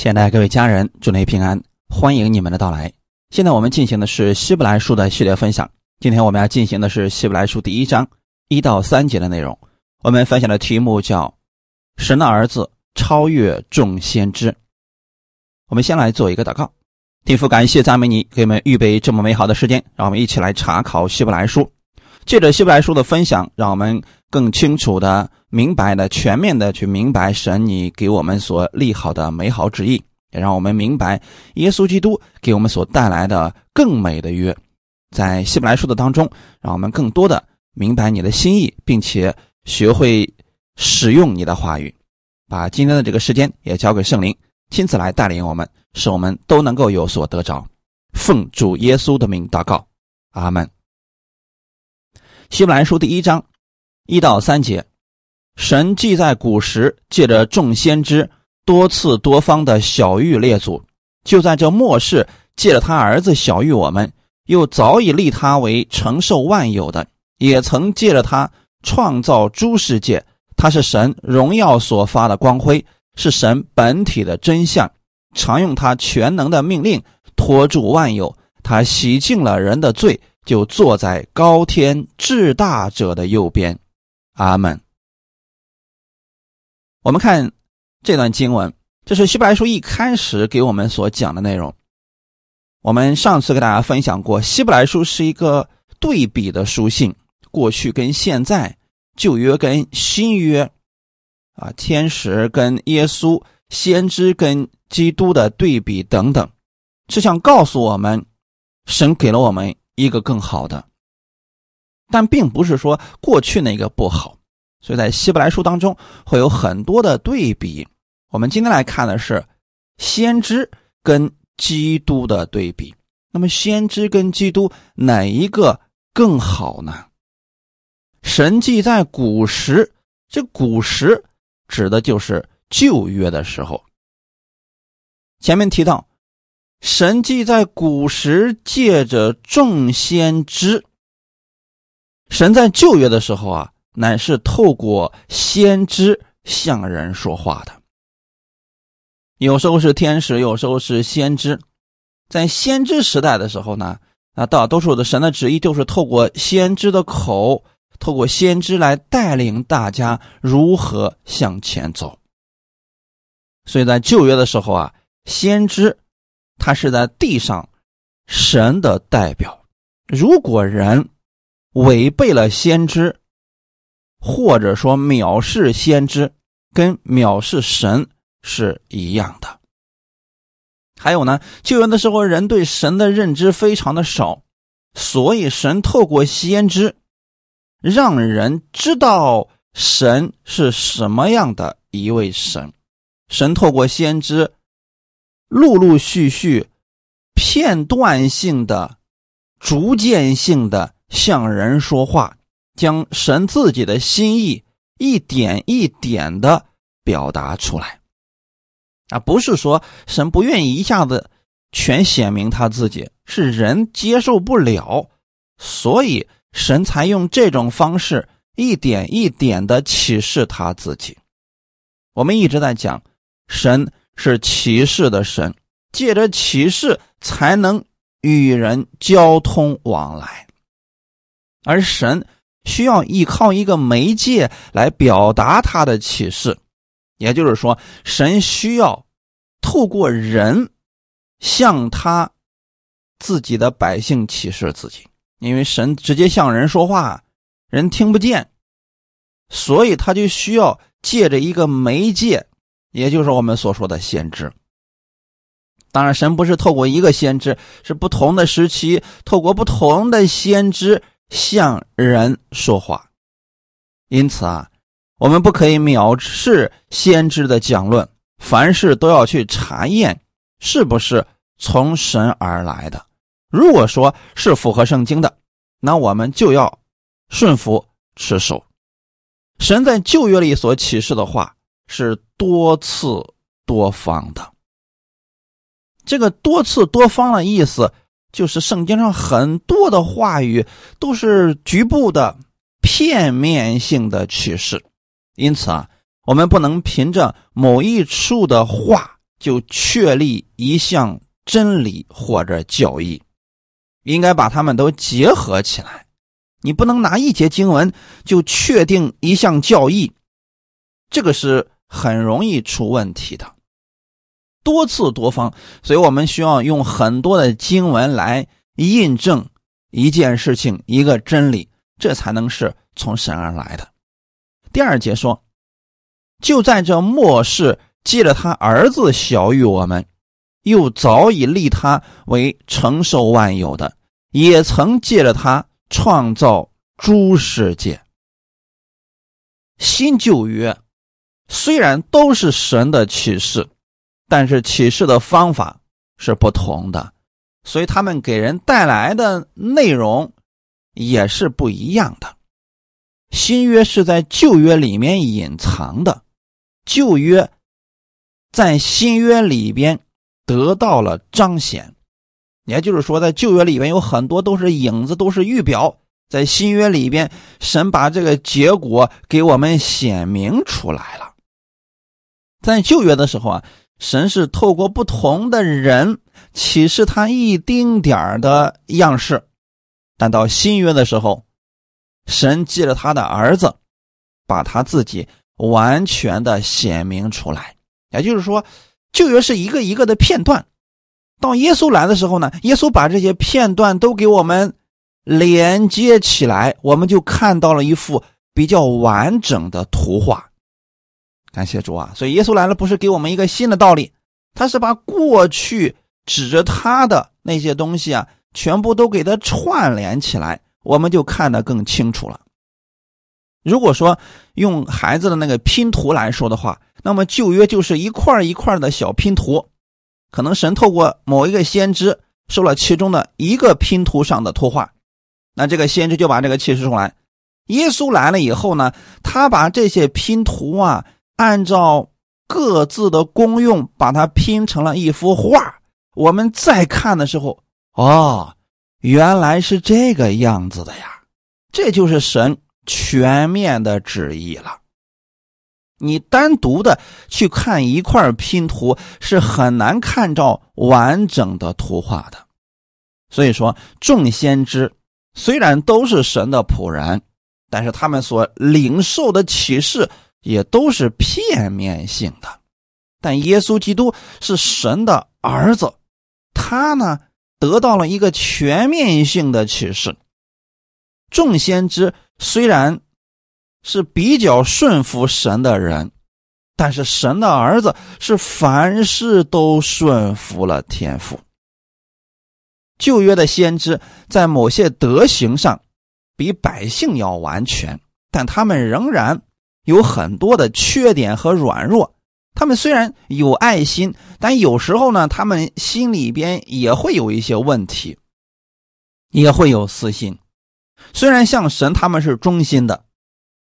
亲爱的各位家人，祝您平安，欢迎你们的到来。现在我们进行的是希伯来书的系列分享。今天我们要进行的是希伯来书第一章一到三节的内容。我们分享的题目叫“神的儿子超越众先知”。我们先来做一个祷告，天父，感谢赞美你给我们预备这么美好的时间，让我们一起来查考希伯来书。借着希伯来书的分享，让我们更清楚的。明白的、全面的去明白神你给我们所立好的美好旨意，也让我们明白耶稣基督给我们所带来的更美的约。在希伯来书的当中，让我们更多的明白你的心意，并且学会使用你的话语。把今天的这个时间也交给圣灵，亲自来带领我们，使我们都能够有所得着。奉主耶稣的名祷告，阿门。希伯来书第一章一到三节。神既在古时借着众先知多次多方的小谕列祖，就在这末世借着他儿子小谕我们，又早已立他为承受万有的，也曾借着他创造诸世界。他是神荣耀所发的光辉，是神本体的真相，常用他全能的命令托住万有。他洗净了人的罪，就坐在高天至大者的右边。阿门。我们看这段经文，这是希伯来书一开始给我们所讲的内容。我们上次给大家分享过，希伯来书是一个对比的书信，过去跟现在，旧约跟新约，啊，天使跟耶稣，先知跟基督的对比等等，是想告诉我们，神给了我们一个更好的，但并不是说过去那个不好。所以在希伯来书当中会有很多的对比。我们今天来看的是先知跟基督的对比。那么先知跟基督哪一个更好呢？神迹在古时，这古时指的就是旧约的时候。前面提到，神迹在古时借着众先知。神在旧约的时候啊。乃是透过先知向人说话的，有时候是天使，有时候是先知。在先知时代的时候呢，啊，大多数的神的旨意就是透过先知的口，透过先知来带领大家如何向前走。所以在旧约的时候啊，先知他是在地上神的代表，如果人违背了先知。或者说藐视先知，跟藐视神是一样的。还有呢，救援的时候，人对神的认知非常的少，所以神透过先知，让人知道神是什么样的一位神。神透过先知，陆陆续续、片段性的、逐渐性的向人说话。将神自己的心意一点一点的表达出来，啊，不是说神不愿意一下子全显明他自己，是人接受不了，所以神才用这种方式一点一点的启示他自己。我们一直在讲，神是启示的神，借着启示才能与人交通往来，而神。需要依靠一个媒介来表达他的启示，也就是说，神需要透过人向他自己的百姓启示自己，因为神直接向人说话，人听不见，所以他就需要借着一个媒介，也就是我们所说的先知。当然，神不是透过一个先知，是不同的时期透过不同的先知。向人说话，因此啊，我们不可以藐视先知的讲论，凡事都要去查验是不是从神而来的。如果说是符合圣经的，那我们就要顺服持守。神在旧约里所启示的话是多次多方的，这个多次多方的意思。就是圣经上很多的话语都是局部的、片面性的启示，因此啊，我们不能凭着某一处的话就确立一项真理或者教义，应该把它们都结合起来。你不能拿一节经文就确定一项教义，这个是很容易出问题的。多次多方，所以我们需要用很多的经文来印证一件事情、一个真理，这才能是从神而来的。第二节说，就在这末世，借着他儿子小于我们，又早已立他为承受万有的，也曾借着他。创造诸世界，新旧约虽然都是神的启示，但是启示的方法是不同的，所以他们给人带来的内容也是不一样的。新约是在旧约里面隐藏的，旧约在新约里边得到了彰显。也就是说，在旧约里边有很多都是影子，都是预表；在新约里边，神把这个结果给我们显明出来了。在旧约的时候啊，神是透过不同的人启示他一丁点儿的样式；但到新约的时候，神借着他的儿子，把他自己完全的显明出来。也就是说，旧约是一个一个的片段。到耶稣来的时候呢，耶稣把这些片段都给我们连接起来，我们就看到了一幅比较完整的图画。感谢主啊！所以耶稣来了，不是给我们一个新的道理，他是把过去指着他的那些东西啊，全部都给他串联起来，我们就看得更清楚了。如果说用孩子的那个拼图来说的话，那么旧约就是一块一块的小拼图。可能神透过某一个先知收了其中的一个拼图上的图画，那这个先知就把这个启示出来。耶稣来了以后呢，他把这些拼图啊，按照各自的功用，把它拼成了一幅画。我们再看的时候，哦，原来是这个样子的呀！这就是神全面的旨意了。你单独的去看一块拼图是很难看到完整的图画的，所以说众先知虽然都是神的仆人，但是他们所领受的启示也都是片面性的。但耶稣基督是神的儿子，他呢得到了一个全面性的启示。众先知虽然。是比较顺服神的人，但是神的儿子是凡事都顺服了天父。旧约的先知在某些德行上比百姓要完全，但他们仍然有很多的缺点和软弱。他们虽然有爱心，但有时候呢，他们心里边也会有一些问题，也会有私心。虽然像神，他们是忠心的。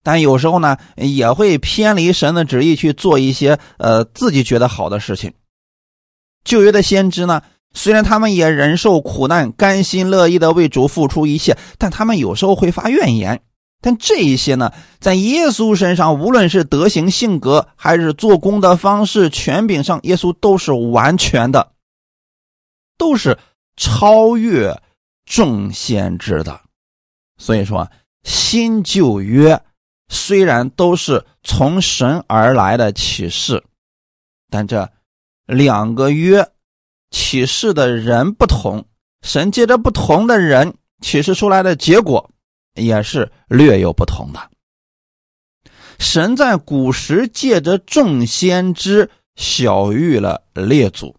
但有时候呢，也会偏离神的旨意去做一些呃自己觉得好的事情。旧约的先知呢，虽然他们也忍受苦难，甘心乐意的为主付出一切，但他们有时候会发怨言。但这一些呢，在耶稣身上，无论是德行、性格，还是做工的方式、权柄上，耶稣都是完全的，都是超越众先知的。所以说，新旧约。虽然都是从神而来的启示，但这两个约启示的人不同，神借着不同的人启示出来的结果也是略有不同的。神在古时借着众先知小喻了列祖，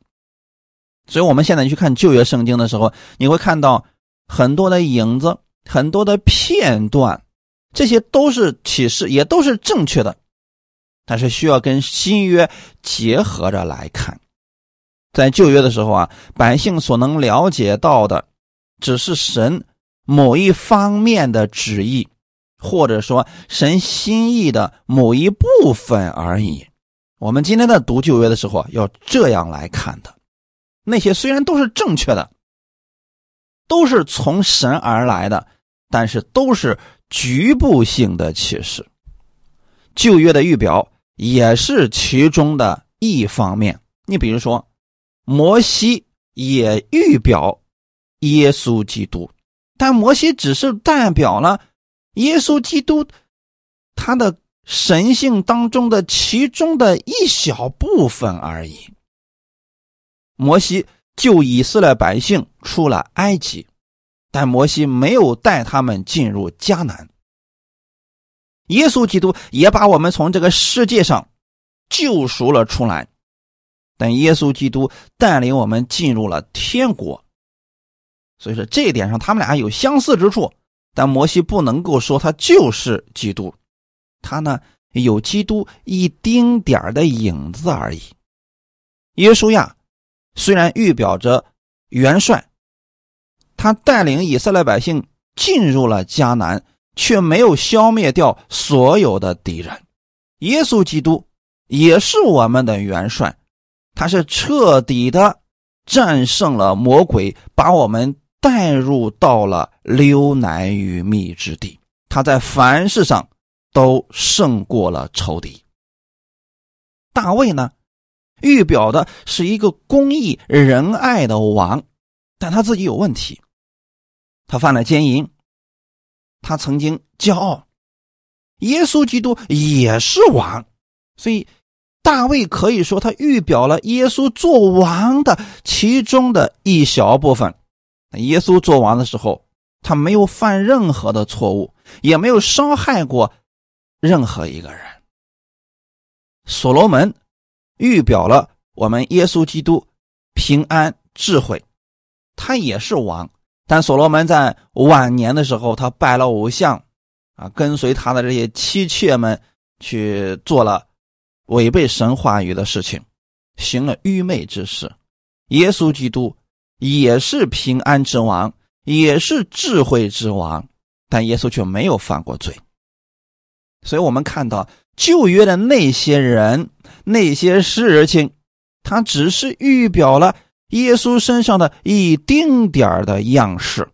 所以我们现在去看旧约圣经的时候，你会看到很多的影子，很多的片段。这些都是启示，也都是正确的，但是需要跟新约结合着来看。在旧约的时候啊，百姓所能了解到的，只是神某一方面的旨意，或者说神心意的某一部分而已。我们今天在读旧约的时候，要这样来看的。那些虽然都是正确的，都是从神而来的，但是都是。局部性的启示，旧约的预表也是其中的一方面，你比如说，摩西也预表耶稣基督，但摩西只是代表了耶稣基督他的神性当中的其中的一小部分而已。摩西救以色列百姓出了埃及，但摩西没有带他们进入迦南。耶稣基督也把我们从这个世界上救赎了出来。但耶稣基督带领我们进入了天国，所以说这一点上他们俩有相似之处。但摩西不能够说他就是基督，他呢有基督一丁点的影子而已。耶稣呀，虽然预表着元帅，他带领以色列百姓进入了迦南，却没有消灭掉所有的敌人。耶稣基督也是我们的元帅。他是彻底的战胜了魔鬼，把我们带入到了流奶与密之地。他在凡事上都胜过了仇敌。大卫呢，预表的是一个公义仁爱的王，但他自己有问题，他犯了奸淫，他曾经骄傲。耶稣基督也是王，所以。大卫可以说，他预表了耶稣做王的其中的一小部分。耶稣做王的时候，他没有犯任何的错误，也没有伤害过任何一个人。所罗门预表了我们耶稣基督平安智慧，他也是王，但所罗门在晚年的时候，他拜了偶像，啊，跟随他的这些妻妾们去做了。违背神话语的事情，行了愚昧之事。耶稣基督也是平安之王，也是智慧之王，但耶稣却没有犯过罪。所以，我们看到旧约的那些人、那些事情，他只是预表了耶稣身上的一丁点的样式。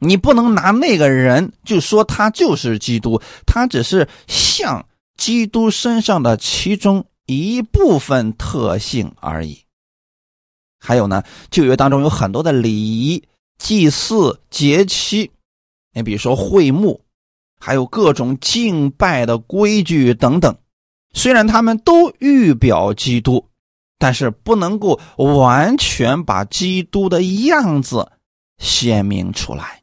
你不能拿那个人就说他就是基督，他只是像。基督身上的其中一部分特性而已。还有呢，旧约当中有很多的礼仪、祭祀、节期，你比如说会幕，还有各种敬拜的规矩等等。虽然他们都预表基督，但是不能够完全把基督的样子显明出来。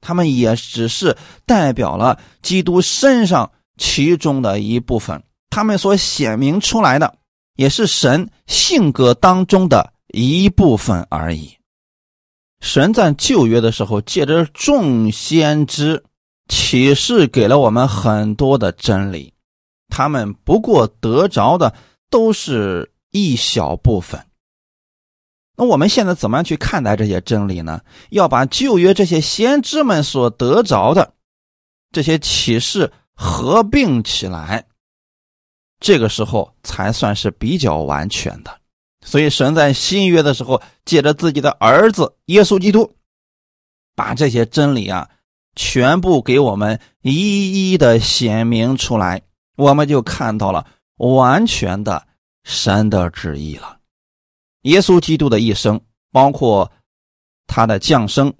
他们也只是代表了基督身上。其中的一部分，他们所显明出来的，也是神性格当中的一部分而已。神在旧约的时候，借着众先知启示给了我们很多的真理，他们不过得着的都是一小部分。那我们现在怎么样去看待这些真理呢？要把旧约这些先知们所得着的这些启示。合并起来，这个时候才算是比较完全的。所以神在新约的时候，借着自己的儿子耶稣基督，把这些真理啊，全部给我们一一的显明出来，我们就看到了完全的神的旨意了。耶稣基督的一生，包括他的降生，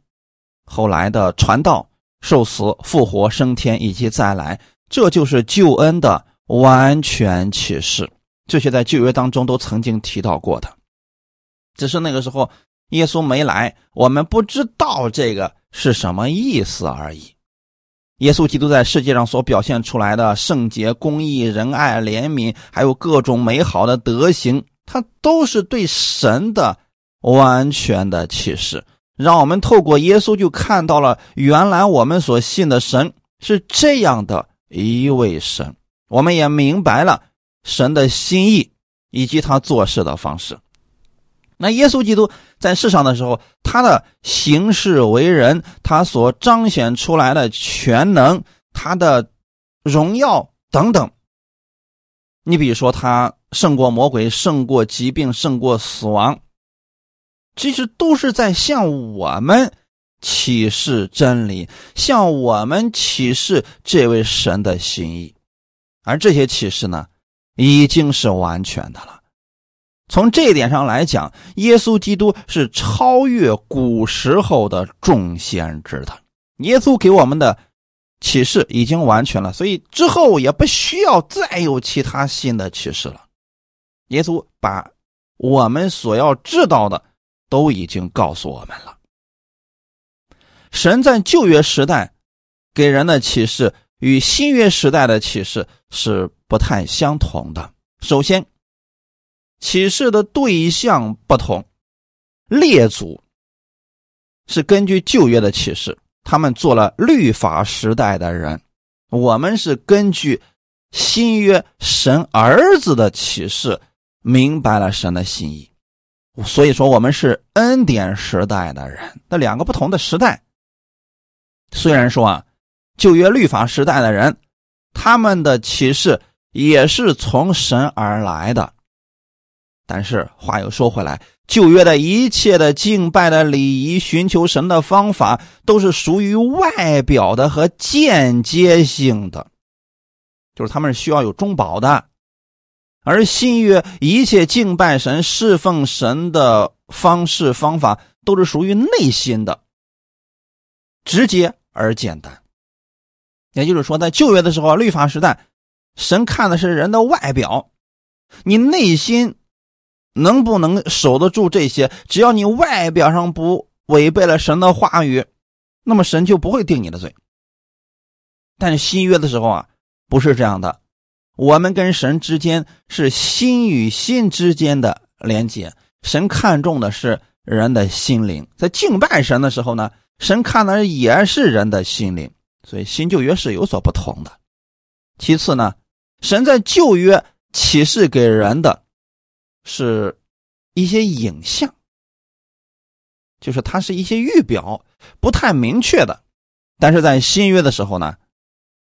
后来的传道。受死、复活、升天以及再来，这就是救恩的完全启示。这些在旧约当中都曾经提到过的，只是那个时候耶稣没来，我们不知道这个是什么意思而已。耶稣基督在世界上所表现出来的圣洁、公义、仁爱、怜悯，还有各种美好的德行，它都是对神的完全的启示。让我们透过耶稣就看到了，原来我们所信的神是这样的一位神。我们也明白了神的心意以及他做事的方式。那耶稣基督在世上的时候，他的行事为人，他所彰显出来的全能，他的荣耀等等。你比如说，他胜过魔鬼，胜过疾病，胜过死亡。其实都是在向我们启示真理，向我们启示这位神的心意，而这些启示呢，已经是完全的了。从这一点上来讲，耶稣基督是超越古时候的众先知的。耶稣给我们的启示已经完全了，所以之后也不需要再有其他新的启示了。耶稣把我们所要知道的都已经告诉我们了。神在旧约时代给人的启示与新约时代的启示是不太相同的。首先，启示的对象不同，列祖是根据旧约的启示，他们做了律法时代的人；我们是根据新约神儿子的启示，明白了神的心意。所以说，我们是恩典时代的人。那两个不同的时代。虽然说啊，旧约律法时代的人，他们的启示也是从神而来的，但是话又说回来，旧约的一切的敬拜的礼仪、寻求神的方法，都是属于外表的和间接性的，就是他们是需要有中保的；而新约一切敬拜神、侍奉神的方式方法，都是属于内心的，直接。而简单，也就是说，在旧约的时候，律法时代，神看的是人的外表，你内心能不能守得住这些？只要你外表上不违背了神的话语，那么神就不会定你的罪。但是新约的时候啊，不是这样的，我们跟神之间是心与心之间的连接，神看重的是人的心灵，在敬拜神的时候呢。神看的也是人的心灵，所以新旧约是有所不同的。其次呢，神在旧约启示给人的是一些影像，就是它是一些预表，不太明确的。但是在新约的时候呢，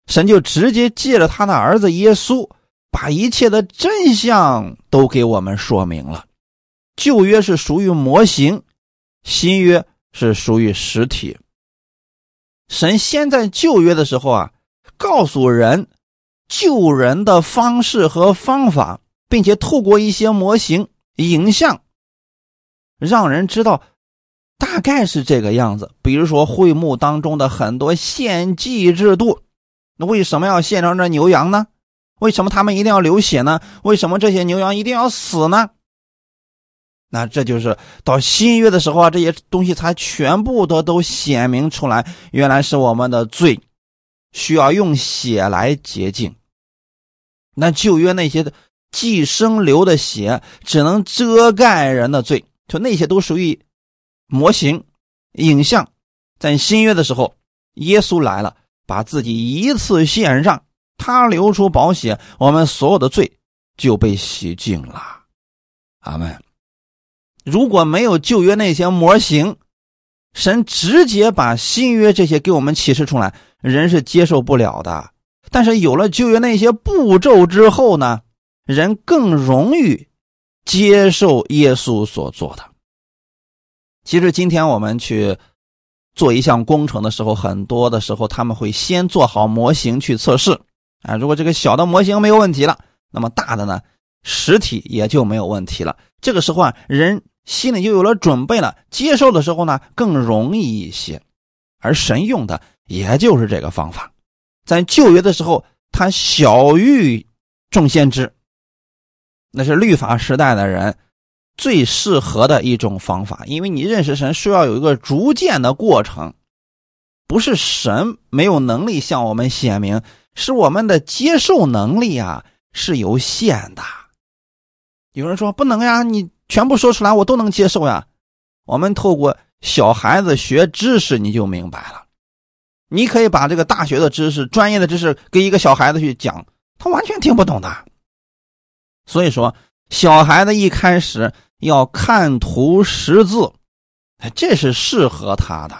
神就直接借着他的儿子耶稣，把一切的真相都给我们说明了。旧约是属于模型，新约。是属于实体。神先在旧约的时候啊，告诉人救人的方式和方法，并且透过一些模型、影像，让人知道大概是这个样子。比如说会幕当中的很多献祭制度，那为什么要献上这牛羊呢？为什么他们一定要流血呢？为什么这些牛羊一定要死呢？那这就是到新约的时候啊，这些东西才全部的都显明出来，原来是我们的罪需要用血来洁净。那旧约那些的寄生流的血只能遮盖人的罪，就那些都属于模型影像。在新约的时候，耶稣来了，把自己一次献上，他流出宝血，我们所有的罪就被洗净了。阿门。如果没有旧约那些模型，神直接把新约这些给我们启示出来，人是接受不了的。但是有了旧约那些步骤之后呢，人更容易接受耶稣所做的。其实今天我们去做一项工程的时候，很多的时候他们会先做好模型去测试啊。如果这个小的模型没有问题了，那么大的呢，实体也就没有问题了。这个时候啊，人。心里就有了准备了，接受的时候呢更容易一些，而神用的也就是这个方法。在旧约的时候，他小于众先知，那是律法时代的人最适合的一种方法，因为你认识神需要有一个逐渐的过程，不是神没有能力向我们显明，是我们的接受能力啊是有限的。有人说不能呀，你。全部说出来，我都能接受呀。我们透过小孩子学知识，你就明白了。你可以把这个大学的知识、专业的知识给一个小孩子去讲，他完全听不懂的。所以说，小孩子一开始要看图识字，这是适合他的。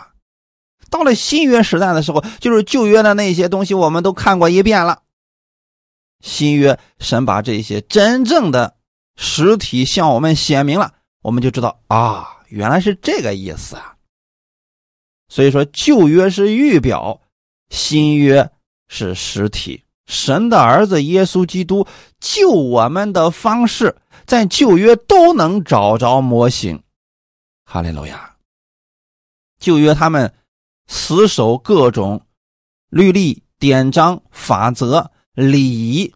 到了新约时代的时候，就是旧约的那些东西，我们都看过一遍了。新约神把这些真正的。实体向我们显明了，我们就知道啊，原来是这个意思啊。所以说，旧约是预表，新约是实体。神的儿子耶稣基督救我们的方式，在旧约都能找着模型。哈利路亚！旧约他们死守各种律例、典章、法则、礼仪，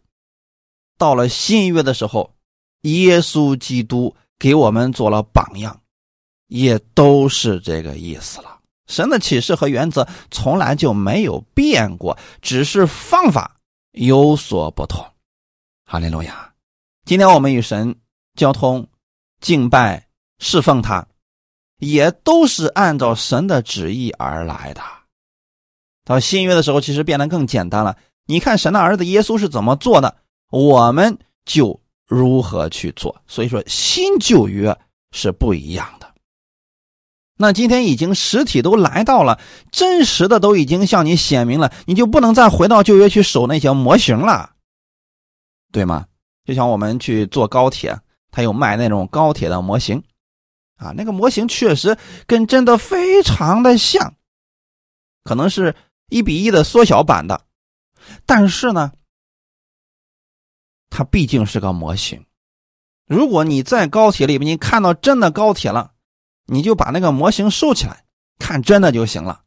到了新约的时候，耶稣基督给我们做了榜样，也都是这个意思了。神的启示和原则从来就没有变过，只是方法有所不同。哈利路亚！今天我们与神交通、敬拜、侍奉他。也都是按照神的旨意而来的。到新约的时候，其实变得更简单了。你看神的儿子耶稣是怎么做的，我们就如何去做。所以说，新旧约是不一样的。那今天已经实体都来到了，真实的都已经向你显明了，你就不能再回到旧约去守那些模型了，对吗？就像我们去坐高铁，他有卖那种高铁的模型。啊，那个模型确实跟真的非常的像，可能是一比一的缩小版的，但是呢，它毕竟是个模型。如果你在高铁里面你看到真的高铁了，你就把那个模型收起来，看真的就行了。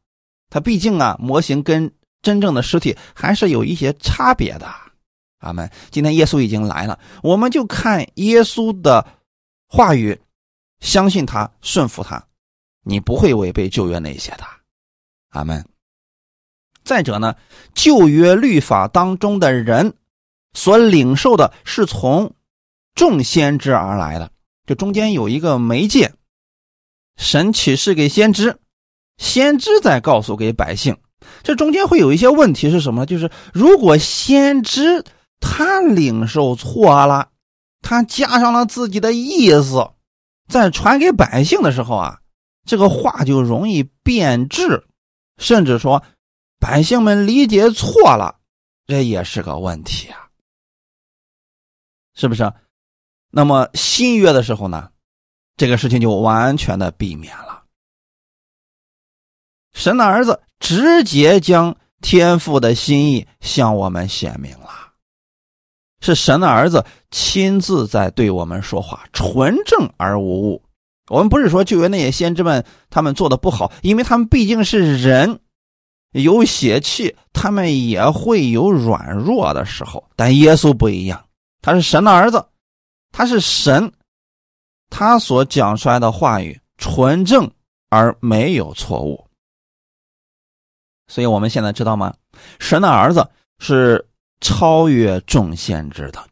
它毕竟啊，模型跟真正的实体还是有一些差别的。阿门。今天耶稣已经来了，我们就看耶稣的话语。相信他，顺服他，你不会违背旧约那些的，阿门。再者呢，旧约律法当中的人所领受的是从众先知而来的，这中间有一个媒介，神启示给先知，先知再告诉给百姓，这中间会有一些问题是什么呢？就是如果先知他领受错了，他加上了自己的意思。在传给百姓的时候啊，这个话就容易变质，甚至说百姓们理解错了，这也是个问题啊，是不是？那么新约的时候呢，这个事情就完全的避免了。神的儿子直接将天父的心意向我们显明了。是神的儿子亲自在对我们说话，纯正而无误。我们不是说旧约那些先知们他们做的不好，因为他们毕竟是人，有血气，他们也会有软弱的时候。但耶稣不一样，他是神的儿子，他是神，他所讲出来的话语纯正而没有错误。所以我们现在知道吗？神的儿子是。超越众先知的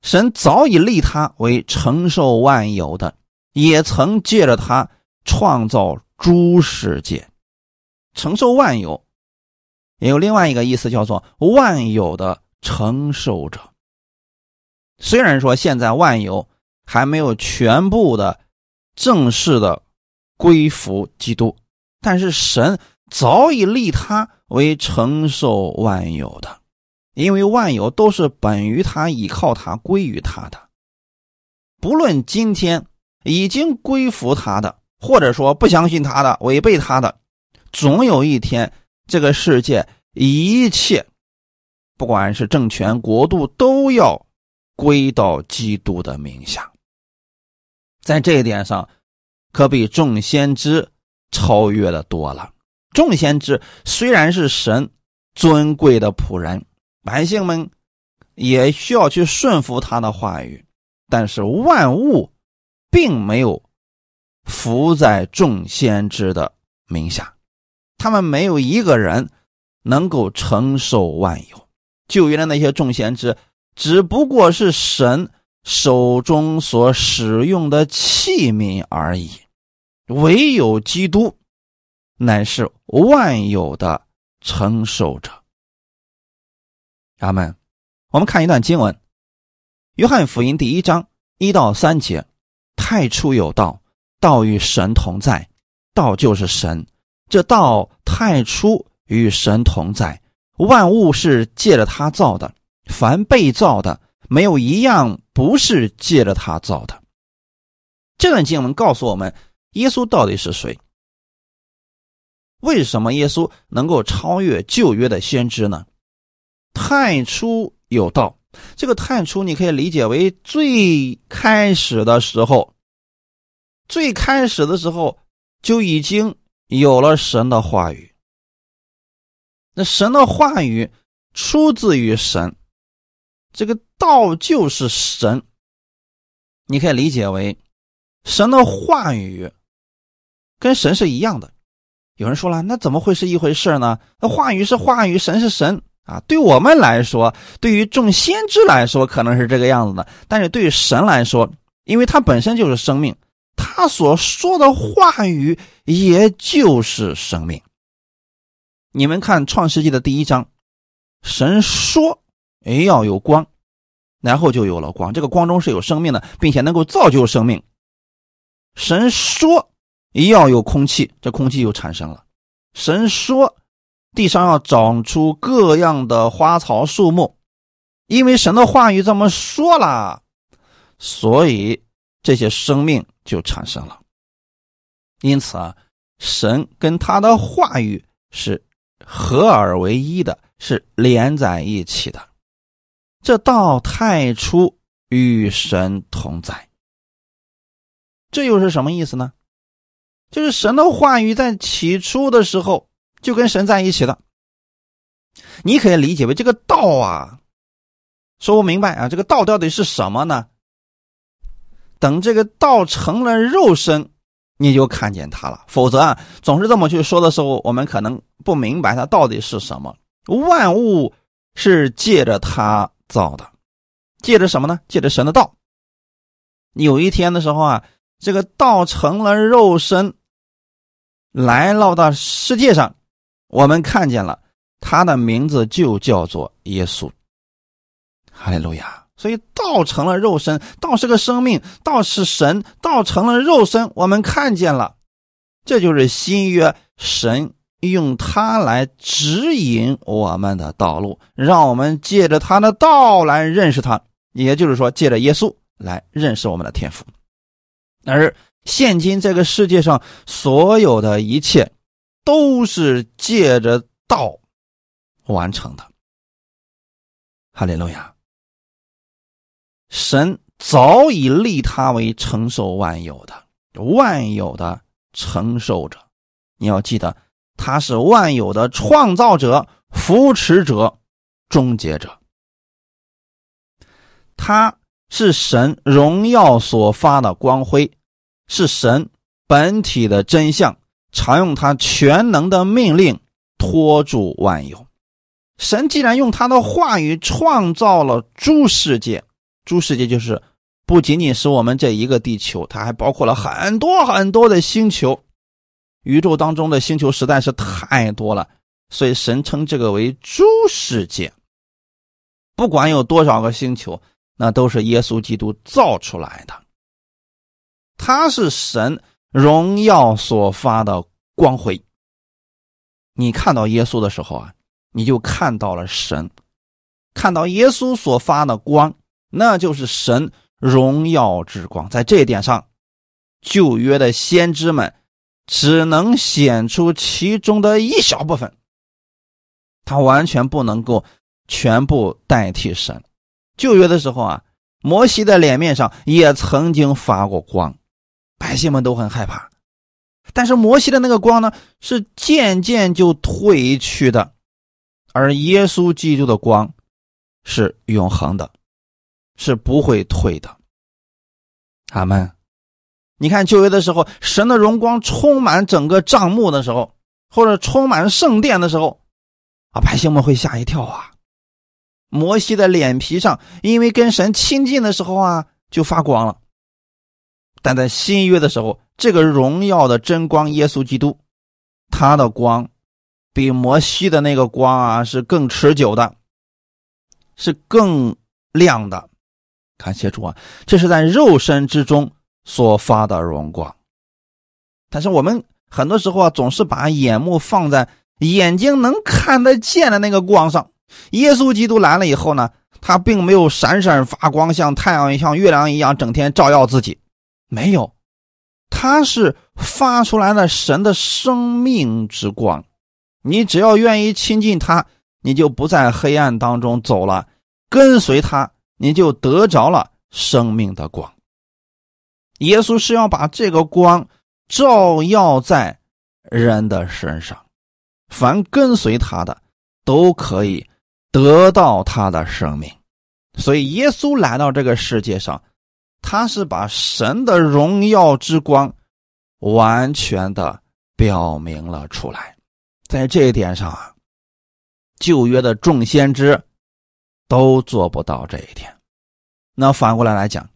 神早已立他为承受万有的，也曾借着他创造诸世界，承受万有，也有另外一个意思叫做万有的承受者。虽然说现在万有还没有全部的正式的归服基督，但是神早已立他为承受万有的。因为万有都是本于他，依靠他，归于他的。不论今天已经归服他的，或者说不相信他的、违背他的，总有一天，这个世界一切，不管是政权、国度，都要归到基督的名下。在这一点上，可比众先知超越的多了。众先知虽然是神尊贵的仆人。百姓们也需要去顺服他的话语，但是万物并没有服在众先知的名下，他们没有一个人能够承受万有。旧约的那些众先知只不过是神手中所使用的器皿而已，唯有基督乃是万有的承受者。阿门。我们看一段经文，《约翰福音》第一章一到三节：“太初有道，道与神同在，道就是神。这道太初与神同在，万物是借着他造的。凡被造的，没有一样不是借着他造的。”这段经文告诉我们，耶稣到底是谁？为什么耶稣能够超越旧约的先知呢？太初有道，这个太初你可以理解为最开始的时候，最开始的时候就已经有了神的话语。那神的话语出自于神，这个道就是神。你可以理解为神的话语跟神是一样的。有人说了，那怎么会是一回事呢？那话语是话语，神是神啊。对我们来说，对于众先知来说，可能是这个样子的。但是对于神来说，因为他本身就是生命，他所说的话语也就是生命。你们看《创世纪》的第一章，神说：“哎，要有光，然后就有了光。这个光中是有生命的，并且能够造就生命。”神说。要有空气，这空气就产生了。神说，地上要长出各样的花草树木，因为神的话语这么说了，所以这些生命就产生了。因此啊，神跟他的话语是合而为一的，是连在一起的。这道太初与神同在，这又是什么意思呢？就是神的话语在起初的时候就跟神在一起了，你可以理解为这个道啊，说不明白啊，这个道到底是什么呢？等这个道成了肉身，你就看见它了。否则啊，总是这么去说的时候，我们可能不明白它到底是什么。万物是借着它造的，借着什么呢？借着神的道。有一天的时候啊，这个道成了肉身。来到到世界上，我们看见了他的名字就叫做耶稣。哈利路亚！所以道成了肉身，道是个生命，道是神，道成了肉身，我们看见了，这就是新约神用它来指引我们的道路，让我们借着他的道来认识他，也就是说，借着耶稣来认识我们的天赋，而。现今这个世界上所有的一切，都是借着道完成的。哈利路亚！神早已立他为承受万有的、万有的承受者。你要记得，他是万有的创造者、扶持者、终结者。他是神荣耀所发的光辉。是神本体的真相，常用他全能的命令托住万有。神既然用他的话语创造了诸世界，诸世界就是不仅仅是我们这一个地球，它还包括了很多很多的星球。宇宙当中的星球实在是太多了，所以神称这个为诸世界。不管有多少个星球，那都是耶稣基督造出来的。他是神荣耀所发的光辉。你看到耶稣的时候啊，你就看到了神，看到耶稣所发的光，那就是神荣耀之光。在这一点上，旧约的先知们只能显出其中的一小部分，他完全不能够全部代替神。旧约的时候啊，摩西的脸面上也曾经发过光。百姓们都很害怕，但是摩西的那个光呢，是渐渐就褪去的，而耶稣基督的光是永恒的，是不会退的。阿门。你看旧约的时候，神的荣光充满整个帐幕的时候，或者充满圣殿的时候，啊，百姓们会吓一跳啊。摩西的脸皮上，因为跟神亲近的时候啊，就发光了。但在新约的时候，这个荣耀的真光耶稣基督，他的光比摩西的那个光啊是更持久的，是更亮的。感谢主啊！这是在肉身之中所发的荣光。但是我们很多时候啊，总是把眼目放在眼睛能看得见的那个光上。耶稣基督来了以后呢，他并没有闪闪发光，像太阳、像月亮一样整天照耀自己。没有，他是发出来的神的生命之光。你只要愿意亲近他，你就不在黑暗当中走了，跟随他，你就得着了生命的光。耶稣是要把这个光照耀在人的身上，凡跟随他的都可以得到他的生命。所以，耶稣来到这个世界上，他是把神的荣耀之光完全的表明了出来。在这一点上啊，旧约的众先知都做不到这一点。那反过来来讲，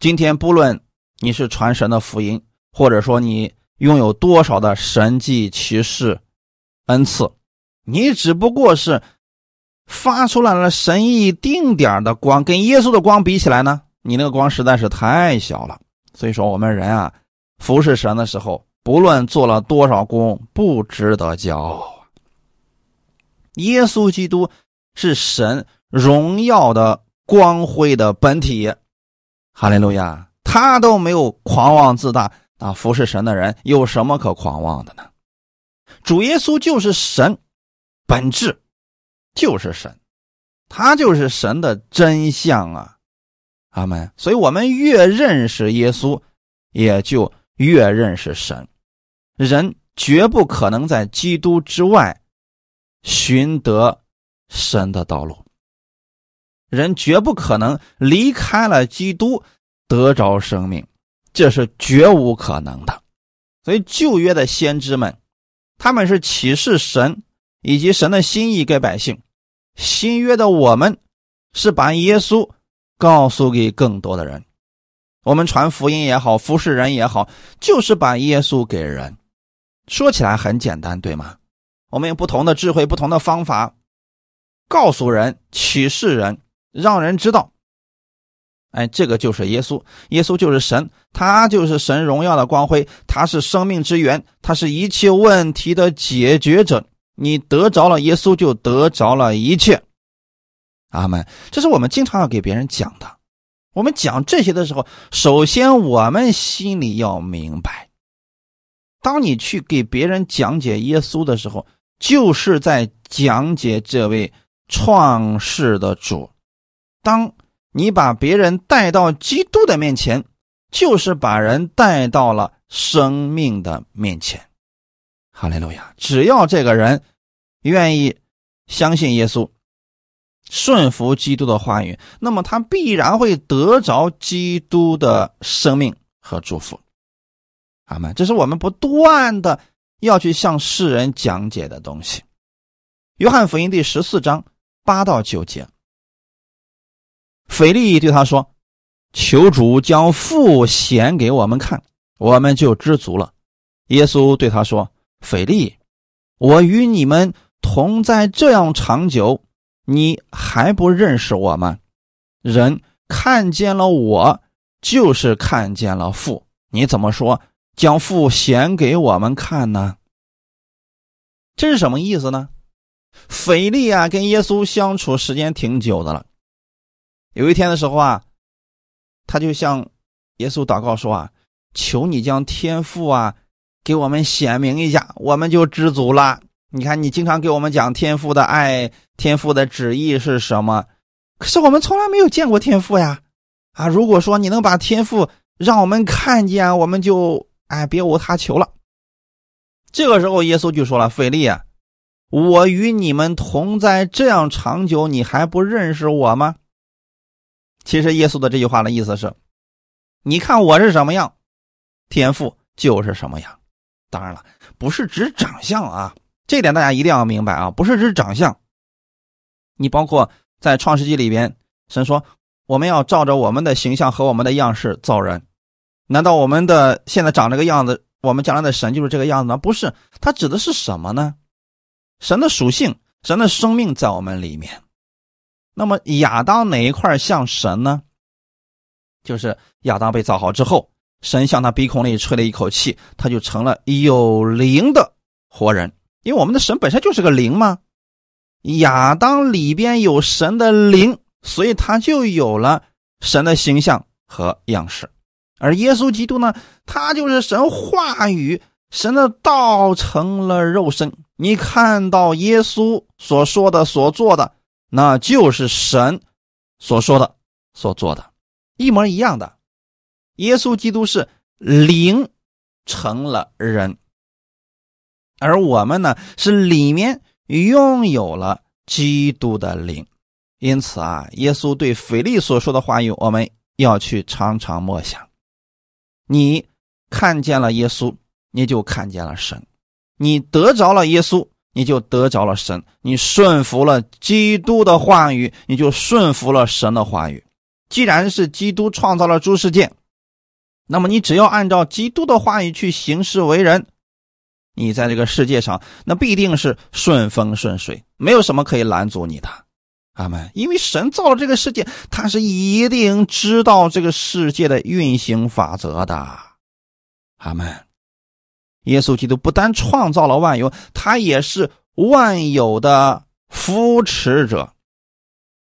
今天不论你是传神的福音，或者说你拥有多少的神迹奇事恩赐，你只不过是。发出来了神一定点的光，跟耶稣的光比起来呢，你那个光实在是太小了。所以说，我们人啊，服侍神的时候，不论做了多少功，不值得骄傲。耶稣基督是神荣耀的光辉的本体，哈利路亚！他都没有狂妄自大啊，服侍神的人有什么可狂妄的呢？主耶稣就是神本质。就是神，他就是神的真相啊，阿门。所以，我们越认识耶稣，也就越认识神。人绝不可能在基督之外寻得神的道路，人绝不可能离开了基督得着生命，这是绝无可能的。所以，旧约的先知们，他们是启示神以及神的心意给百姓。新约的我们是把耶稣告诉给更多的人，我们传福音也好，服侍人也好，就是把耶稣给人。说起来很简单，对吗？我们用不同的智慧、不同的方法，告诉人、启示人，让人知道，哎，这个就是耶稣，耶稣就是神，他就是神荣耀的光辉，他是生命之源，他是一切问题的解决者。你得着了耶稣，就得着了一切。阿门。这是我们经常要给别人讲的。我们讲这些的时候，首先我们心里要明白：当你去给别人讲解耶稣的时候，就是在讲解这位创世的主。当你把别人带到基督的面前，就是把人带到了生命的面前。哈利路亚！只要这个人愿意相信耶稣，顺服基督的话语，那么他必然会得着基督的生命和祝福。阿门！这是我们不断的要去向世人讲解的东西。约翰福音第十四章八到九节，腓力对他说：“求主将父显给我们看，我们就知足了。”耶稣对他说。腓力，我与你们同在这样长久，你还不认识我吗？人看见了我，就是看见了父。你怎么说将父显给我们看呢？这是什么意思呢？腓力啊，跟耶稣相处时间挺久的了。有一天的时候啊，他就向耶稣祷告说啊：“求你将天父啊。”给我们显明一下，我们就知足了。你看，你经常给我们讲天父的爱，天父的旨意是什么？可是我们从来没有见过天父呀！啊，如果说你能把天父让我们看见，我们就哎别无他求了。这个时候，耶稣就说了：“费利啊，我与你们同在这样长久，你还不认识我吗？”其实，耶稣的这句话的意思是：你看我是什么样，天赋就是什么样。当然了，不是指长相啊，这点大家一定要明白啊，不是指长相。你包括在创世纪里边，神说我们要照着我们的形象和我们的样式造人，难道我们的现在长这个样子，我们将来的神就是这个样子吗？不是，它指的是什么呢？神的属性，神的生命在我们里面。那么亚当哪一块像神呢？就是亚当被造好之后。神向他鼻孔里吹了一口气，他就成了有灵的活人。因为我们的神本身就是个灵嘛，亚当里边有神的灵，所以他就有了神的形象和样式。而耶稣基督呢，他就是神话语、神的道成了肉身。你看到耶稣所说的、所做的，那就是神所说的、所做的，一模一样的。耶稣基督是灵成了人，而我们呢是里面拥有了基督的灵。因此啊，耶稣对腓力所说的话语，我们要去常常默想。你看见了耶稣，你就看见了神；你得着了耶稣。你就得着了神，你顺服了基督的话语，你就顺服了神的话语。既然是基督创造了诸世界，那么你只要按照基督的话语去行事为人，你在这个世界上那必定是顺风顺水，没有什么可以拦阻你的。阿门。因为神造了这个世界，他是一定知道这个世界的运行法则的。阿门。耶稣基督不单创造了万有，他也是万有的扶持者。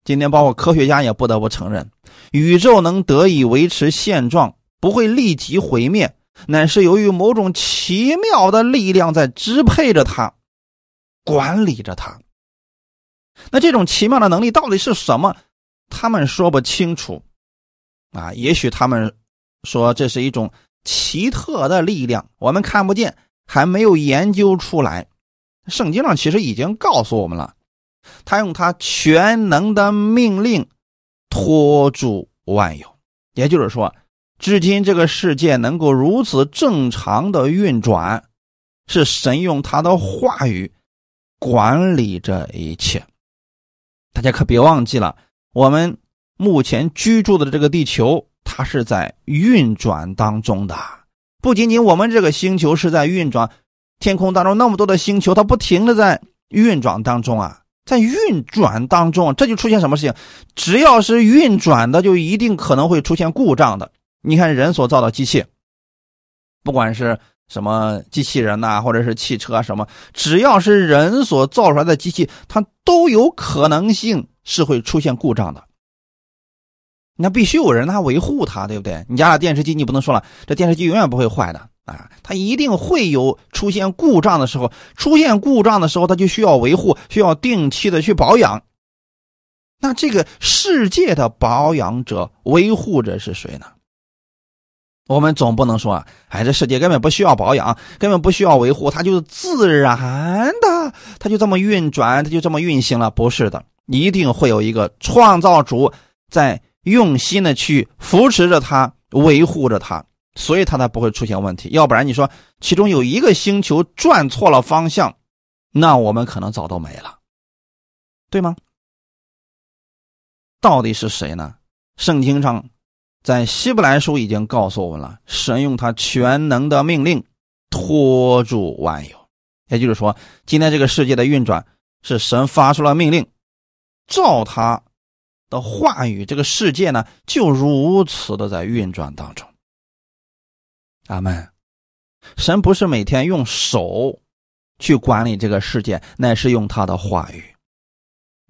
今天，包括科学家也不得不承认，宇宙能得以维持现状，不会立即毁灭，乃是由于某种奇妙的力量在支配着它，管理着它。那这种奇妙的能力到底是什么？他们说不清楚。啊，也许他们说这是一种。奇特的力量，我们看不见，还没有研究出来。圣经上其实已经告诉我们了，他用他全能的命令托住万有。也就是说，至今这个世界能够如此正常的运转，是神用他的话语管理这一切。大家可别忘记了，我们目前居住的这个地球。它是在运转当中的，不仅仅我们这个星球是在运转，天空当中那么多的星球，它不停的在运转当中啊，在运转当中，这就出现什么事情？只要是运转的，就一定可能会出现故障的。你看人所造的机器，不管是什么机器人呐，或者是汽车什么，只要是人所造出来的机器，它都有可能性是会出现故障的。那必须有人他维护它，对不对？你家的电视机你不能说了，这电视机永远不会坏的啊，它一定会有出现故障的时候。出现故障的时候，它就需要维护，需要定期的去保养。那这个世界的保养者、维护者是谁呢？我们总不能说，哎，这世界根本不需要保养，根本不需要维护，它就是自然的，它就这么运转，它就这么运行了。不是的，一定会有一个创造主在。用心的去扶持着它，维护着它，所以它才不会出现问题。要不然，你说其中有一个星球转错了方向，那我们可能早都没了，对吗？到底是谁呢？圣经上在希伯来书已经告诉我们了，神用他全能的命令托住万有，也就是说，今天这个世界的运转是神发出了命令，照他。的话语，这个世界呢，就如此的在运转当中。阿门。神不是每天用手去管理这个世界，乃是用他的话语。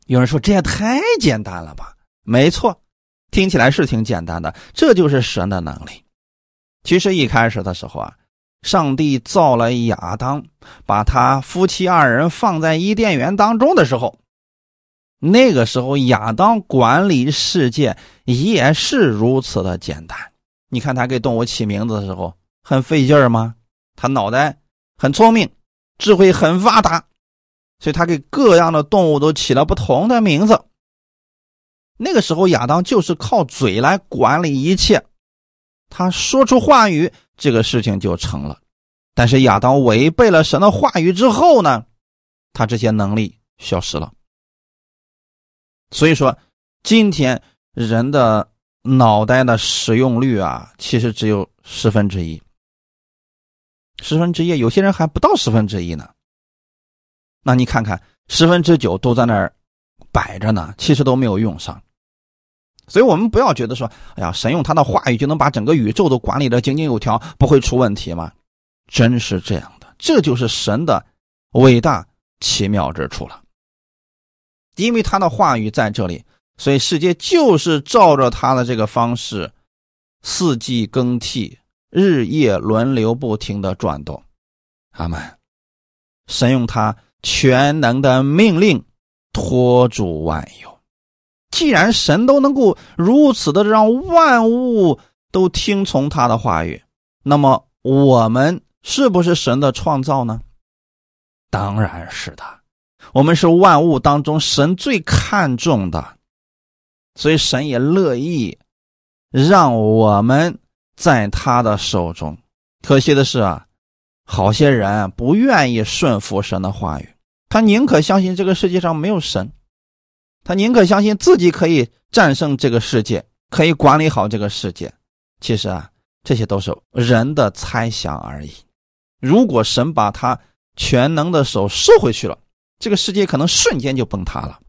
有人说这也太简单了吧？没错，听起来是挺简单的。这就是神的能力。其实一开始的时候啊，上帝造了亚当，把他夫妻二人放在伊甸园当中的时候。那个时候，亚当管理世界也是如此的简单。你看他给动物起名字的时候很费劲儿吗？他脑袋很聪明，智慧很发达，所以他给各样的动物都起了不同的名字。那个时候，亚当就是靠嘴来管理一切，他说出话语，这个事情就成了。但是亚当违背了神的话语之后呢，他这些能力消失了。所以说，今天人的脑袋的使用率啊，其实只有十分之一，十分之一，有些人还不到十分之一呢。那你看看，十分之九都在那儿摆着呢，其实都没有用上。所以我们不要觉得说，哎呀，神用他的话语就能把整个宇宙都管理的井井有条，不会出问题吗？真是这样的，这就是神的伟大奇妙之处了。因为他的话语在这里，所以世界就是照着他的这个方式，四季更替，日夜轮流，不停的转动。阿门。神用他全能的命令托住万有。既然神都能够如此的让万物都听从他的话语，那么我们是不是神的创造呢？当然是的，我们是万物当中神最看重的，所以神也乐意让我们在他的手中。可惜的是啊，好些人不愿意顺服神的话语，他宁可相信这个世界上没有神，他宁可相信自己可以战胜这个世界，可以管理好这个世界。其实啊，这些都是人的猜想而已。如果神把他。全能的手收回去了，这个世界可能瞬间就崩塌了。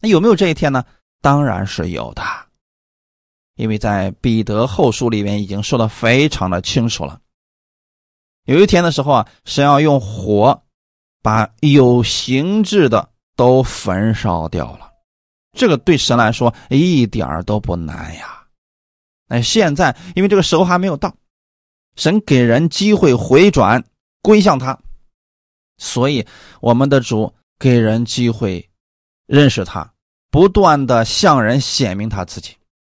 那有没有这一天呢？当然是有的，因为在彼得后书里面已经说的非常的清楚了。有一天的时候啊，神要用火把有形质的都焚烧掉了，这个对神来说一点都不难呀。那现在因为这个时候还没有到，神给人机会回转归向他。所以，我们的主给人机会认识他，不断的向人显明他自己。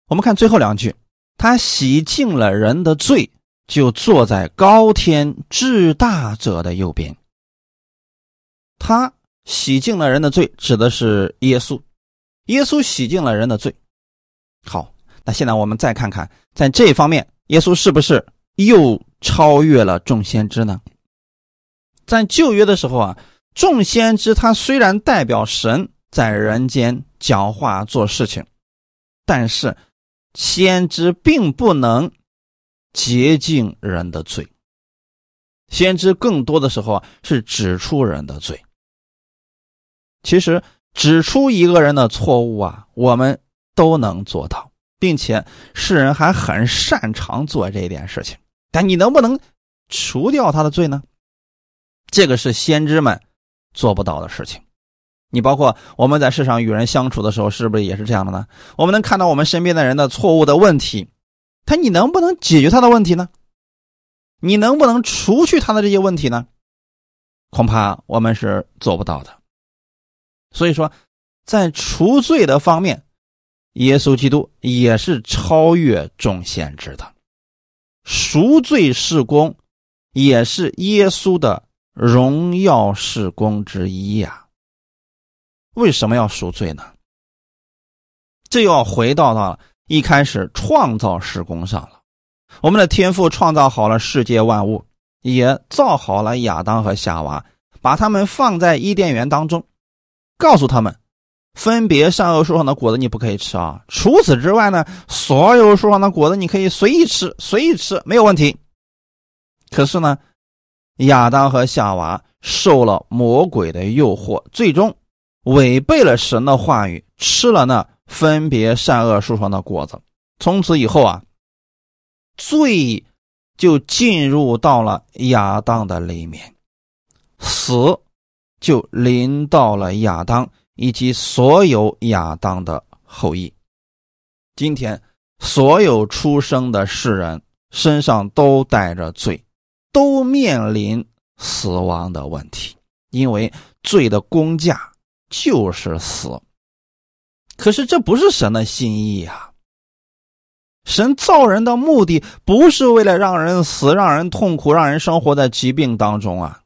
我们看最后两句：他洗净了人的罪，就坐在高天至大者的右边。他洗净了人的罪，指的是耶稣。耶稣洗净了人的罪。好，那现在我们再看看，在这方面，耶稣是不是又超越了众先知呢？在旧约的时候啊，众先知他虽然代表神在人间讲话做事情，但是先知并不能洁净人的罪。先知更多的时候啊是指出人的罪。其实指出一个人的错误啊，我们都能做到，并且世人还很擅长做这件事情。但你能不能除掉他的罪呢？这个是先知们做不到的事情。你包括我们在世上与人相处的时候，是不是也是这样的呢？我们能看到我们身边的人的错误的问题，他你能不能解决他的问题呢？你能不能除去他的这些问题呢？恐怕我们是做不到的。所以说，在除罪的方面，耶稣基督也是超越众先知的。赎罪事工也是耶稣的。荣耀事工之一呀，为什么要赎罪呢？这又要回到到一开始创造事工上了。我们的天父创造好了世界万物，也造好了亚当和夏娃，把他们放在伊甸园当中，告诉他们，分别善恶树上的果子你不可以吃啊。除此之外呢，所有树上的果子你可以随意吃，随意吃没有问题。可是呢？亚当和夏娃受了魔鬼的诱惑，最终违背了神的话语，吃了那分别善恶树上的果子。从此以后啊，罪就进入到了亚当的里面，死就临到了亚当以及所有亚当的后裔。今天，所有出生的世人身上都带着罪。都面临死亡的问题，因为罪的工价就是死。可是这不是神的心意啊！神造人的目的不是为了让人死、让人痛苦、让人生活在疾病当中啊！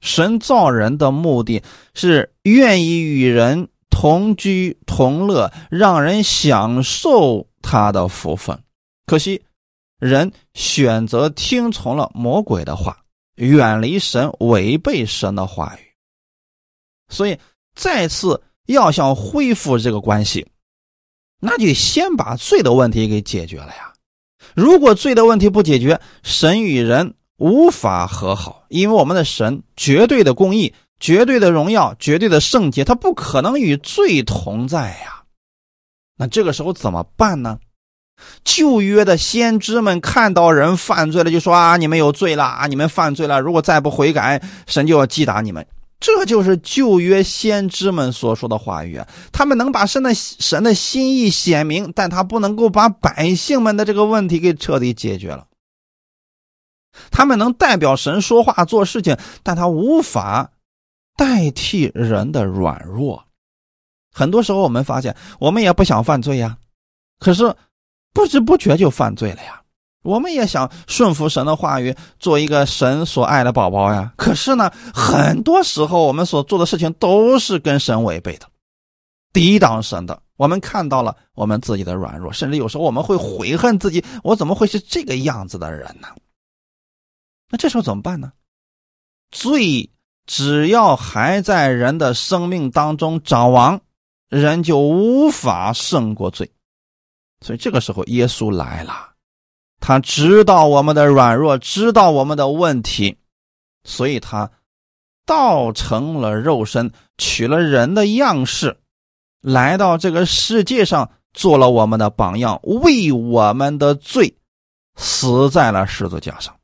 神造人的目的是愿意与人同居同乐，让人享受他的福分。可惜。人选择听从了魔鬼的话，远离神，违背神的话语。所以再次要想恢复这个关系，那就先把罪的问题给解决了呀。如果罪的问题不解决，神与人无法和好，因为我们的神绝对的公义、绝对的荣耀、绝对的圣洁，他不可能与罪同在呀。那这个时候怎么办呢？旧约的先知们看到人犯罪了，就说啊，你们有罪了啊，你们犯罪了，如果再不悔改，神就要击打你们。这就是旧约先知们所说的话语。他们能把神的神的心意显明，但他不能够把百姓们的这个问题给彻底解决了。他们能代表神说话做事情，但他无法代替人的软弱。很多时候我们发现，我们也不想犯罪呀，可是不知不觉就犯罪了呀。我们也想顺服神的话语，做一个神所爱的宝宝呀。可是呢，很多时候我们所做的事情都是跟神违背的，抵挡神的。我们看到了我们自己的软弱，甚至有时候我们会悔恨自己：我怎么会是这个样子的人呢？那这时候怎么办呢？罪只要还在人的生命当中掌王，人就无法胜过罪。所以这个时候，耶稣来了。他知道我们的软弱，知道我们的问题，所以他道成了肉身，取了人的样式，来到这个世界上，做了我们的榜样，为我们的罪死在了十字架上。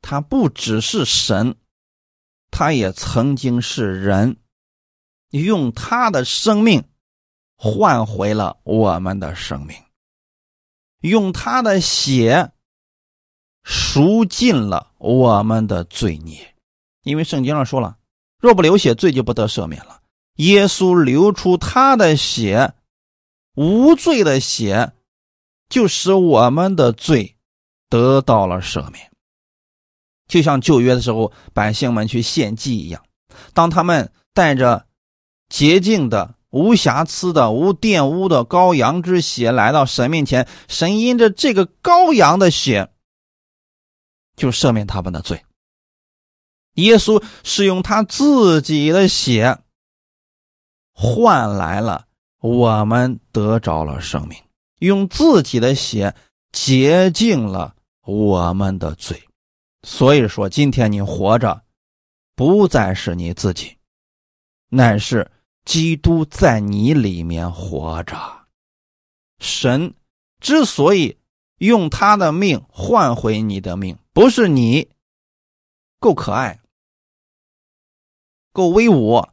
他不只是神，他也曾经是人，用他的生命换回了我们的生命。用他的血赎尽了我们的罪孽，因为圣经上说了，若不流血，罪就不得赦免了。耶稣流出他的血，无罪的血，就使我们的罪得到了赦免。就像旧约的时候，百姓们去献祭一样，当他们带着洁净的。无瑕疵的、无玷污的羔羊之血来到神面前，神因着这个羔羊的血，就赦免他们的罪。耶稣是用他自己的血换来了我们得着了生命，用自己的血洁净了我们的罪。所以说，今天你活着，不再是你自己，乃是。基督在你里面活着，神之所以用他的命换回你的命，不是你够可爱、够威武、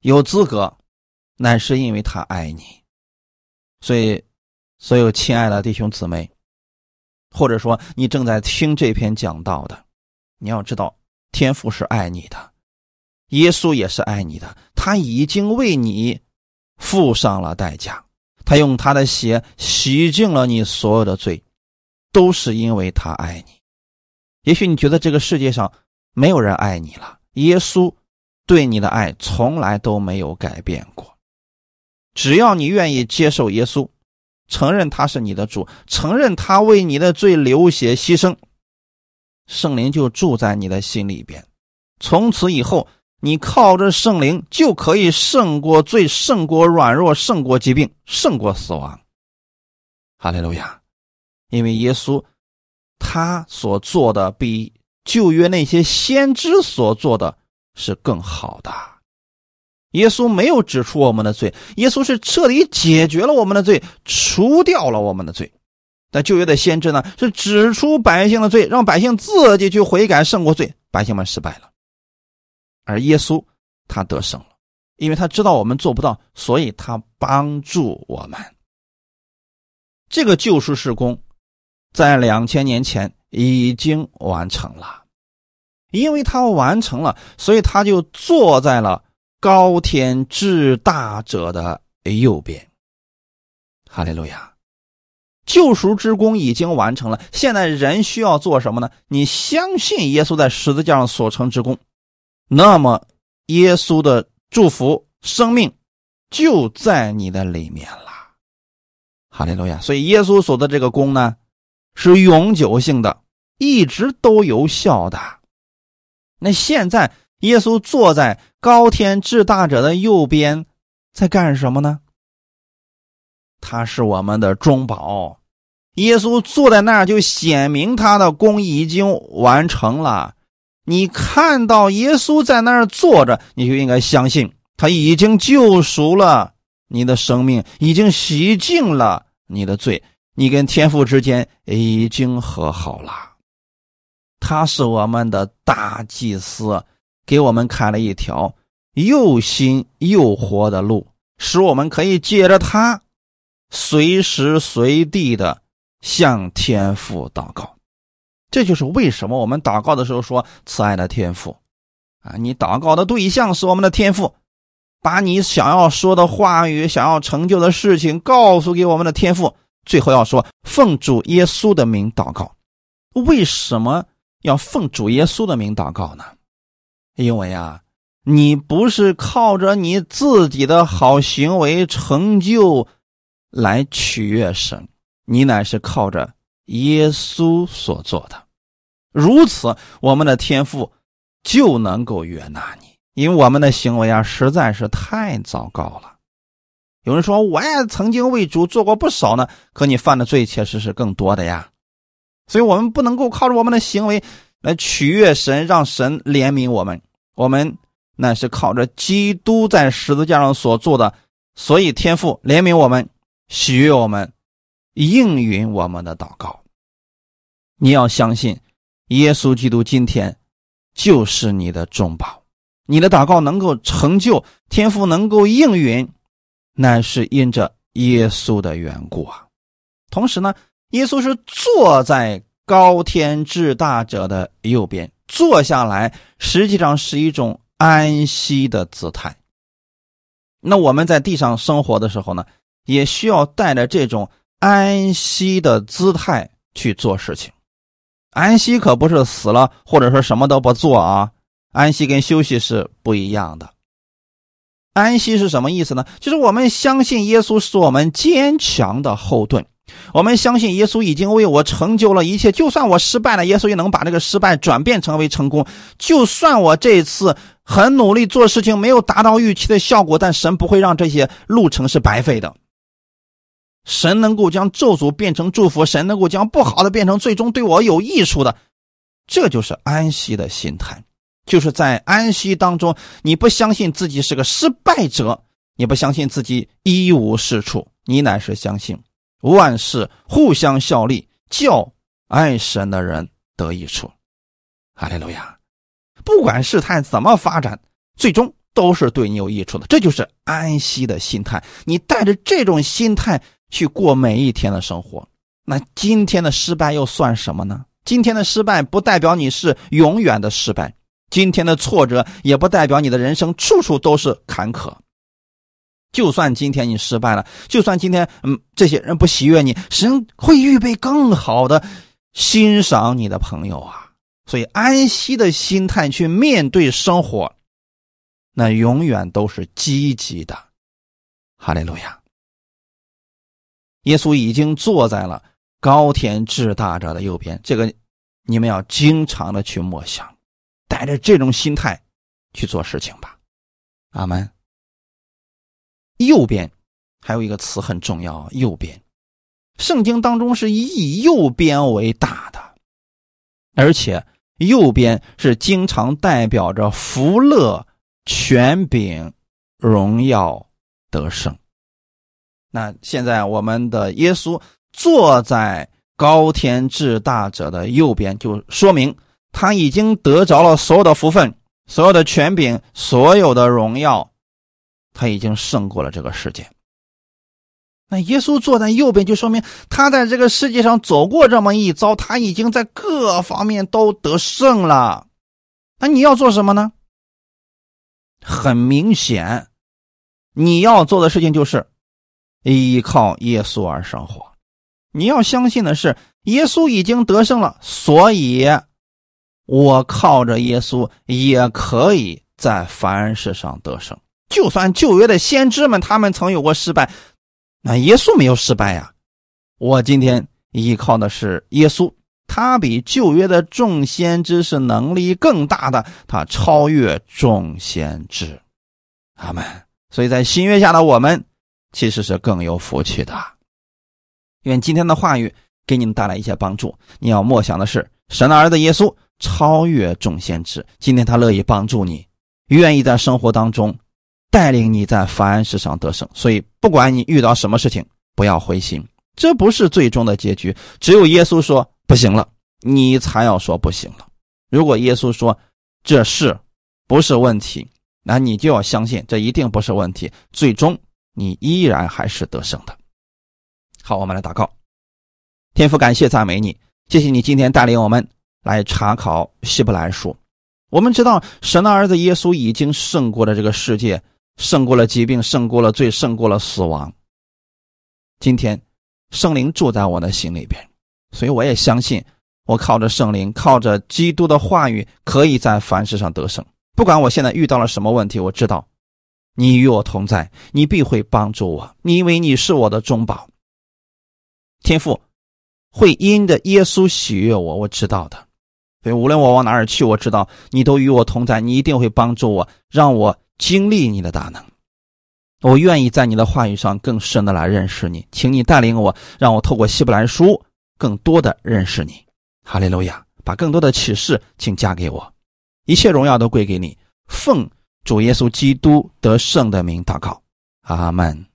有资格，乃是因为他爱你。所以，所有亲爱的弟兄姊妹，或者说你正在听这篇讲道的，你要知道，天父是爱你的。耶稣也是爱你的，他已经为你付上了代价，他用他的血洗净了你所有的罪，都是因为他爱你。也许你觉得这个世界上没有人爱你了，耶稣对你的爱从来都没有改变过。只要你愿意接受耶稣，承认他是你的主，承认他为你的罪流血牺牲，圣灵就住在你的心里边，从此以后。你靠着圣灵就可以胜过罪，胜过软弱，胜过疾病，胜过死亡。哈利路亚！因为耶稣他所做的比旧约那些先知所做的是更好的。耶稣没有指出我们的罪，耶稣是彻底解决了我们的罪，除掉了我们的罪。但旧约的先知呢，是指出百姓的罪，让百姓自己去悔改，胜过罪。百姓们失败了。而耶稣他得胜了，因为他知道我们做不到，所以他帮助我们。这个救赎事工在两千年前已经完成了，因为他完成了，所以他就坐在了高天至大者的右边。哈利路亚！救赎之功已经完成了，现在人需要做什么呢？你相信耶稣在十字架上所成之功。那么，耶稣的祝福生命就在你的里面了，哈利路亚！所以耶稣所的这个功呢，是永久性的，一直都有效的。那现在耶稣坐在高天至大者的右边，在干什么呢？他是我们的中保，耶稣坐在那儿，就显明他的功已经完成了。你看到耶稣在那儿坐着，你就应该相信他已经救赎了你的生命，已经洗净了你的罪，你跟天父之间已经和好了。他是我们的大祭司，给我们开了一条又新又活的路，使我们可以借着他，随时随地的向天父祷告。这就是为什么我们祷告的时候说“慈爱的天赋”，啊，你祷告的对象是我们的天赋，把你想要说的话语、想要成就的事情告诉给我们的天父。最后要说奉主耶稣的名祷告。为什么要奉主耶稣的名祷告呢？因为啊，你不是靠着你自己的好行为成就来取悦神，你乃是靠着耶稣所做的。如此，我们的天父就能够悦纳你，因为我们的行为啊实在是太糟糕了。有人说，我也曾经为主做过不少呢，可你犯的罪确实是更多的呀。所以，我们不能够靠着我们的行为来取悦神，让神怜悯我们。我们那是靠着基督在十字架上所做的，所以天父怜悯我们，喜悦我们，应允我们的祷告。你要相信。耶稣基督今天就是你的重宝，你的祷告能够成就，天赋能够应允，乃是因着耶稣的缘故啊。同时呢，耶稣是坐在高天至大者的右边，坐下来实际上是一种安息的姿态。那我们在地上生活的时候呢，也需要带着这种安息的姿态去做事情。安息可不是死了，或者说什么都不做啊。安息跟休息是不一样的。安息是什么意思呢？就是我们相信耶稣是我们坚强的后盾，我们相信耶稣已经为我成就了一切。就算我失败了，耶稣也能把这个失败转变成为成功。就算我这一次很努力做事情，没有达到预期的效果，但神不会让这些路程是白费的。神能够将咒诅变成祝福，神能够将不好的变成最终对我有益处的，这就是安息的心态。就是在安息当中，你不相信自己是个失败者，你不相信自己一无是处，你乃是相信万事互相效力，叫爱神的人得益处。哈利路亚！不管事态怎么发展，最终都是对你有益处的。这就是安息的心态。你带着这种心态。去过每一天的生活，那今天的失败又算什么呢？今天的失败不代表你是永远的失败，今天的挫折也不代表你的人生处处都是坎坷。就算今天你失败了，就算今天嗯这些人不喜悦你，神会预备更好的欣赏你的朋友啊。所以安息的心态去面对生活，那永远都是积极的。哈利路亚。耶稣已经坐在了高天至大者的右边，这个你们要经常的去默想，带着这种心态去做事情吧。阿门。右边还有一个词很重要，右边，圣经当中是以右边为大的，而且右边是经常代表着福乐、权柄、荣耀、得胜。那现在我们的耶稣坐在高天至大者的右边，就说明他已经得着了所有的福分、所有的权柄、所有的荣耀，他已经胜过了这个世界。那耶稣坐在右边，就说明他在这个世界上走过这么一遭，他已经在各方面都得胜了。那你要做什么呢？很明显，你要做的事情就是。依靠耶稣而生活，你要相信的是，耶稣已经得胜了，所以，我靠着耶稣也可以在凡事上得胜。就算旧约的先知们他们曾有过失败，那耶稣没有失败呀。我今天依靠的是耶稣，他比旧约的众先知是能力更大的，他超越众先知。阿门。所以在新约下的我们。其实是更有福气的。愿今天的话语给你们带来一些帮助。你要默想的是，神的儿子耶稣超越众先知。今天他乐意帮助你，愿意在生活当中带领你在凡事上得胜。所以，不管你遇到什么事情，不要灰心，这不是最终的结局。只有耶稣说不行了，你才要说不行了。如果耶稣说这是不是问题，那你就要相信这一定不是问题。最终。你依然还是得胜的。好，我们来祷告。天父，感谢赞美你，谢谢你今天带领我们来查考希伯来书。我们知道神的儿子耶稣已经胜过了这个世界，胜过了疾病，胜过了罪，胜过了死亡。今天，圣灵住在我的心里边，所以我也相信，我靠着圣灵，靠着基督的话语，可以在凡事上得胜。不管我现在遇到了什么问题，我知道你与我同在，你必会帮助我，你因为你是我的中保。天父会因着耶稣喜悦我，我知道的。所以无论我往哪儿去，我知道你都与我同在，你一定会帮助我，让我经历你的大能。我愿意在你的话语上更深的来认识你，请你带领我，让我透过希伯来书更多的认识你。哈利路亚！把更多的启示请加给我，一切荣耀都归给你。奉主耶稣基督得胜的名祷告，阿门。